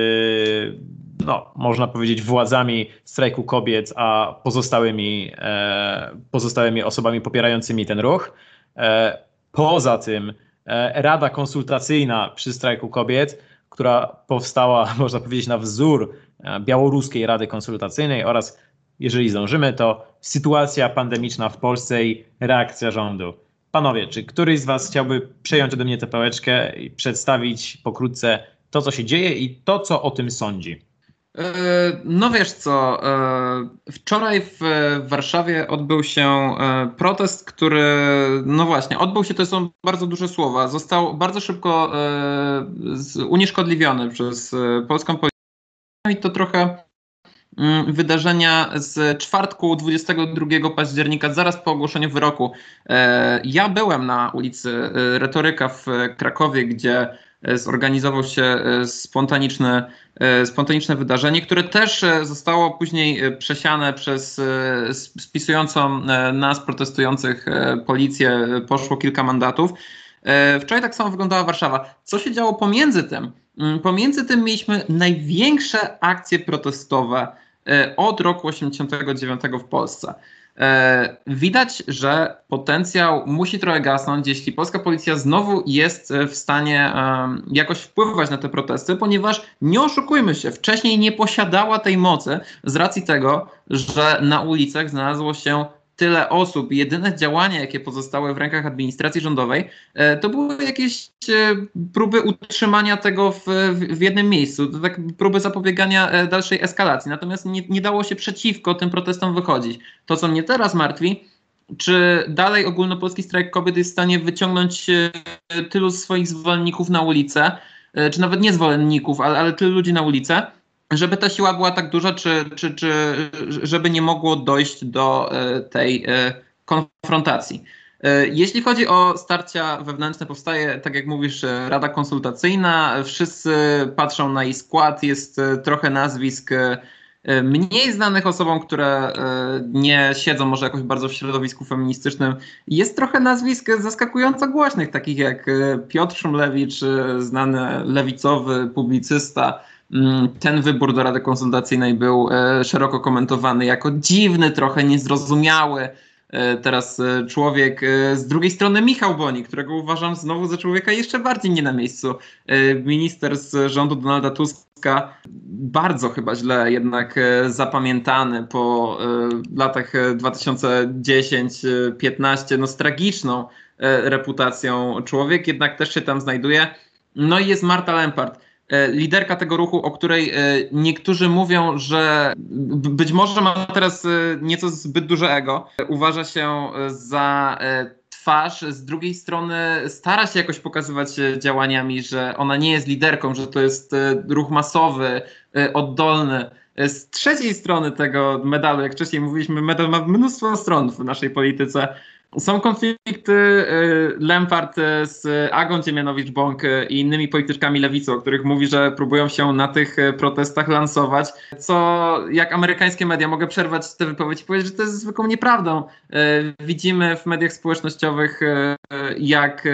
no, można powiedzieć, władzami strajku kobiet, a pozostałymi, e, pozostałymi osobami popierającymi ten ruch. E, poza tym e, Rada Konsultacyjna przy strajku kobiet, która powstała, można powiedzieć, na wzór e, białoruskiej Rady Konsultacyjnej oraz, jeżeli zdążymy, to sytuacja pandemiczna w Polsce i reakcja rządu. Panowie, czy któryś z Was chciałby przejąć ode mnie tę pałeczkę i przedstawić pokrótce to, co się dzieje i to, co o tym sądzi? E, no wiesz co, e, wczoraj w Warszawie odbył się e, protest, który, no właśnie, odbył się, to są bardzo duże słowa, został bardzo szybko unieszkodliwiony przez polską policję i to trochę wydarzenia z czwartku 22 października, zaraz po ogłoszeniu wyroku. E, ja byłem na ulicy e, Retoryka w Krakowie, gdzie e, zorganizował się spontaniczne, spontaniczne wydarzenie, które też zostało później przesiane przez spisującą nas protestujących policję. Poszło kilka mandatów. Wczoraj tak samo wyglądała Warszawa. Co się działo pomiędzy tym? Mm, pomiędzy tym mieliśmy największe akcje protestowe od roku 89 w Polsce. E, widać, że potencjał musi trochę gasnąć, jeśli polska policja znowu jest w stanie jakoś wpływać na te protesty, ponieważ nie oszukujmy się, wcześniej nie posiadała tej mocy z racji tego, że na ulicach znalazło się tyle osób jedyne działania, jakie pozostały w rękach administracji rządowej, e, to były jakieś e, próby utrzymania tego w, w jednym miejscu, to tak próby zapobiegania e, dalszej eskalacji. Natomiast nie, nie dało się przeciwko tym protestom wychodzić. To, co mnie teraz martwi, czy dalej ogólnopolski strajk kobiet jest w stanie wyciągnąć tylu swoich zwolenników na ulicę, czy nawet nie zwolenników, ale, ale tylu ludzi na ulicę, żeby ta siła była tak duża, czy, czy, czy żeby nie mogło dojść do e, tej e, konfrontacji. E, jeśli chodzi o starcia wewnętrzne, powstaje, tak jak mówisz, Rada Konsultacyjna. Wszyscy patrzą na jej skład. Jest trochę nazwisk mniej znanych osobom, które nie siedzą może jakoś bardzo w środowisku feministycznym. Jest trochę nazwisk zaskakująco głośnych, takich jak Piotr Szumlewicz, znany lewicowy publicysta, ten wybór do Rady Konsultacyjnej był e, szeroko komentowany jako dziwny, trochę niezrozumiały. E, teraz e, człowiek z drugiej strony Michał Boni, którego uważam znowu za człowieka jeszcze bardziej nie na miejscu. Minister z rządu Donalda Tuska, bardzo chyba źle jednak zapamiętany po latach 2010-15, no z tragiczną reputacją człowiek, jednak też się tam znajduje. No i jest Marta Lempart liderka tego ruchu, o której e, niektórzy mówią, że być może ma teraz e, nieco zbyt duże ego, uważa się za twarz, z drugiej strony stara się jakoś pokazywać działaniami, że ona nie jest liderką, że to jest ruch masowy, oddolny. Z trzeciej strony tego medalu, jak wcześniej mówiliśmy, medal ma mnóstwo stron w naszej polityce. Są konflikty y, Lempart y, z Agą Dziemianowicz-Bąk y, i innymi polityczkami lewicy, o których mówi, że próbują się na tych protestach lansować, co jak amerykańskie media, mogę przerwać tę wypowiedź i powiedzieć, że to jest zwykłą nieprawdą. Widzimy w mediach społecznościowych, jak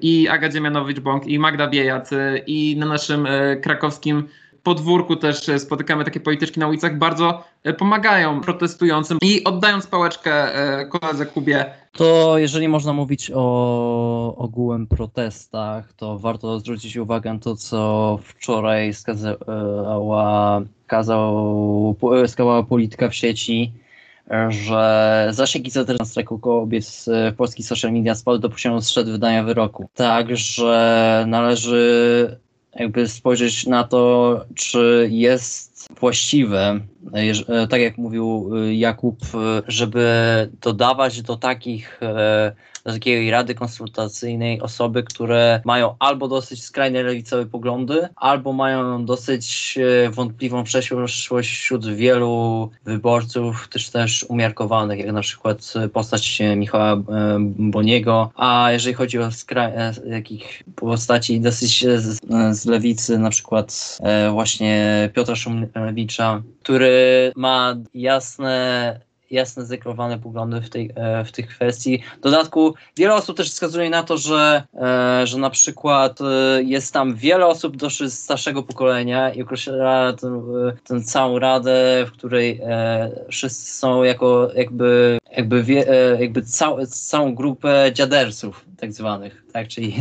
i Aga Dziemianowicz-Bąk, i Magda Biejat, i na naszym krakowskim podwórku też e, spotykamy takie polityczki na ulicach, bardzo e, pomagają protestującym. I oddając pałeczkę e, koledze Kubie. To jeżeli można mówić o ogółem protestach, to warto zwrócić uwagę na to, co wczoraj skazała, kazał, skazała polityka w sieci, że zasięgi zatrudnienia strajku kobiet w polskich social media spadły do poziomu sprzed wydania wyroku. Także należy jakby spojrzeć na to, czy jest właściwe, tak jak mówił y, Jakub, żeby dodawać do takich e, takiej rady konsultacyjnej osoby, które mają albo dosyć skrajne lewicowe poglądy, albo mają dosyć e, wątpliwą przeszłość wśród wielu wyborców, też też umiarkowanych, jak na przykład postać Michała e, Boniego, a jeżeli chodzi o skra- jakich postaci dosyć z, z lewicy, na przykład właśnie Piotra Szumlewicza, który ma jasne jasne zdeklarowane poglądy w tej, e, w tych kwestii. W dodatku wiele osób też wskazuje na to, że, e, że na przykład e, jest tam wiele osób dosyć starszego pokolenia i określa tę, całą radę, w której wszyscy są jako jakby, jakby, jakby cał, całą grupę dziadersów tak zwanych, tak, czyli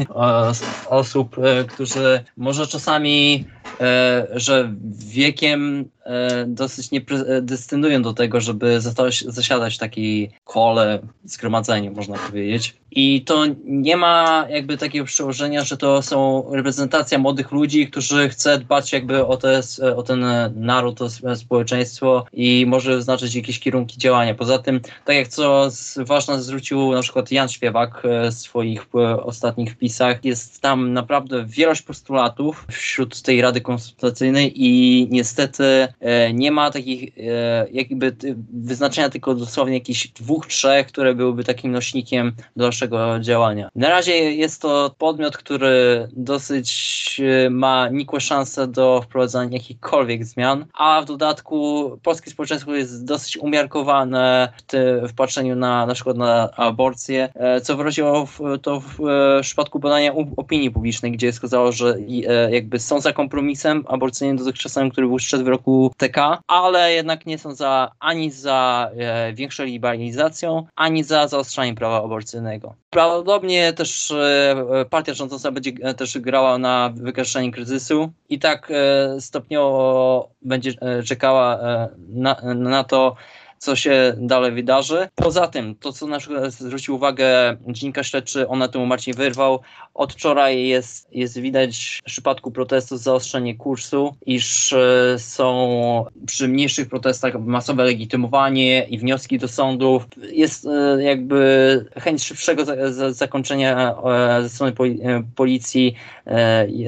osób, którzy może czasami, że wiekiem E, dosyć nie destynują do tego, żeby zasiadać w takiej kole, zgromadzeniu, można powiedzieć. I to nie ma jakby takiego przełożenia, że to są reprezentacja młodych ludzi, którzy chce dbać jakby o, te, o ten naród, o społeczeństwo i może wyznaczyć jakieś kierunki działania. Poza tym, tak jak co ważne zwrócił na przykład Jan Śpiewak e, w swoich e, ostatnich wpisach, jest tam naprawdę wielość postulatów wśród tej Rady Konsultacyjnej i niestety E, nie ma takich e, jakby wyznaczenia tylko dosłownie jakichś dwóch, trzech, które byłyby takim nośnikiem dalszego działania. Na razie jest to podmiot, który dosyć e, ma nikłe szanse do wprowadzania jakichkolwiek zmian, a w dodatku polskie społeczeństwo jest dosyć umiarkowane w, ty, w patrzeniu na na przykład na aborcję, co wyraziło to w, w przypadku badania opinii publicznej, gdzie wskazało, że jakby są za kompromisem aborcyjnym dotychczasowym, który był szedł w roku TK, ale jednak nie są za ani za e, większą liberalizacją, ani za zaostrzaniem prawa aborcyjnego. Prawdopodobnie też e, partia rządząca będzie e, też grała na wykreślenie kryzysu i tak e, stopniowo będzie e, czekała e, na, na to, co się dalej wydarzy. Poza tym, to co na przykład zwrócił uwagę dziennikarz śledczy, ona temu Marcin wyrwał, od wczoraj jest, jest widać w przypadku protestów zaostrzenie kursu, iż e, są przy mniejszych protestach masowe legitymowanie i wnioski do sądów. Jest e, jakby chęć szybszego zakończenia e, ze strony policji,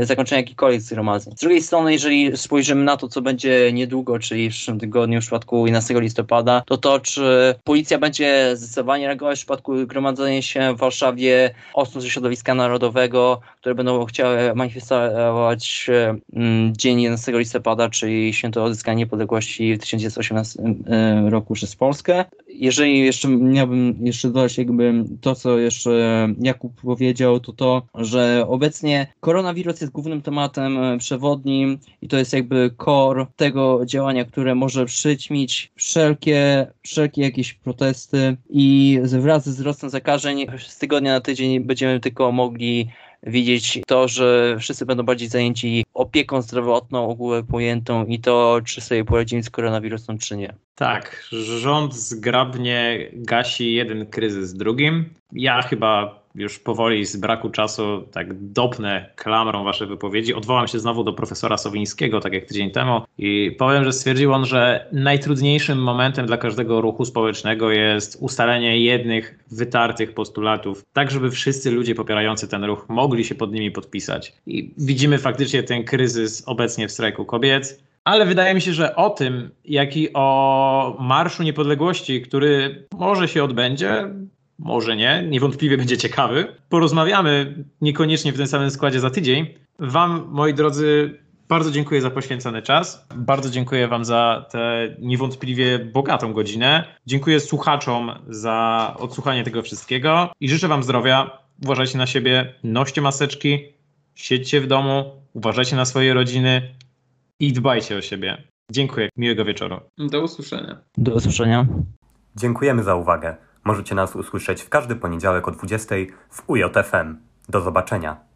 zakończenia jakichkolwiek zgromadzeń. Z drugiej strony, jeżeli spojrzymy na to, co będzie niedługo, czyli w przyszłym tygodniu, w przypadku 11 listopada, to to, czy policja będzie zdecydowanie reagować w przypadku gromadzenia się w Warszawie osób ze środowiska narodowego, które będą chciały manifestować mm, dzień 11 listopada, czyli święto odzyskania niepodległości w 1918 e, roku przez Polskę. Jeżeli jeszcze miałbym jeszcze dodać jakby to, co jeszcze Jakub powiedział, to to, że obecnie koronawirus jest głównym tematem e, przewodnim i to jest jakby core tego działania, które może przyćmić wszelkie wszelkie, jakieś protesty i wraz ze wzrostem zakażeń z tygodnia na tydzień będziemy tylko mogli widzieć to, że wszyscy będą bardziej zajęci opieką zdrowotną ogólnie pojętą i to, czy sobie poradzimy z koronawirusem, czy nie. Tak, rząd zgrabnie gasi jeden kryzys drugim. Ja chyba już powoli z braku czasu tak dopnę klamrą wasze wypowiedzi. Odwołam się znowu do profesora Sowińskiego, tak jak tydzień temu i powiem, że stwierdził on, że najtrudniejszym momentem dla każdego ruchu społecznego jest ustalenie jednych wytartych postulatów, tak żeby wszyscy ludzie popierający ten ruch mogli się pod nimi podpisać. I widzimy faktycznie ten kryzys obecnie w strajku kobiet, ale wydaje mi się, że o tym, jak i o Marszu Niepodległości, który może się odbędzie, może nie, niewątpliwie będzie ciekawy. Porozmawiamy niekoniecznie w tym samym składzie za tydzień. Wam, moi drodzy, bardzo dziękuję za poświęcony czas. Bardzo dziękuję Wam za tę niewątpliwie bogatą godzinę. Dziękuję słuchaczom za odsłuchanie tego wszystkiego i życzę Wam zdrowia. Uważajcie na siebie, noście maseczki, siedźcie w domu, uważajcie na swoje rodziny i dbajcie o siebie. Dziękuję. Miłego wieczoru. Do usłyszenia. Do usłyszenia. Dziękujemy za uwagę. Możecie nas usłyszeć w każdy poniedziałek o 20 w UJFM. Do zobaczenia.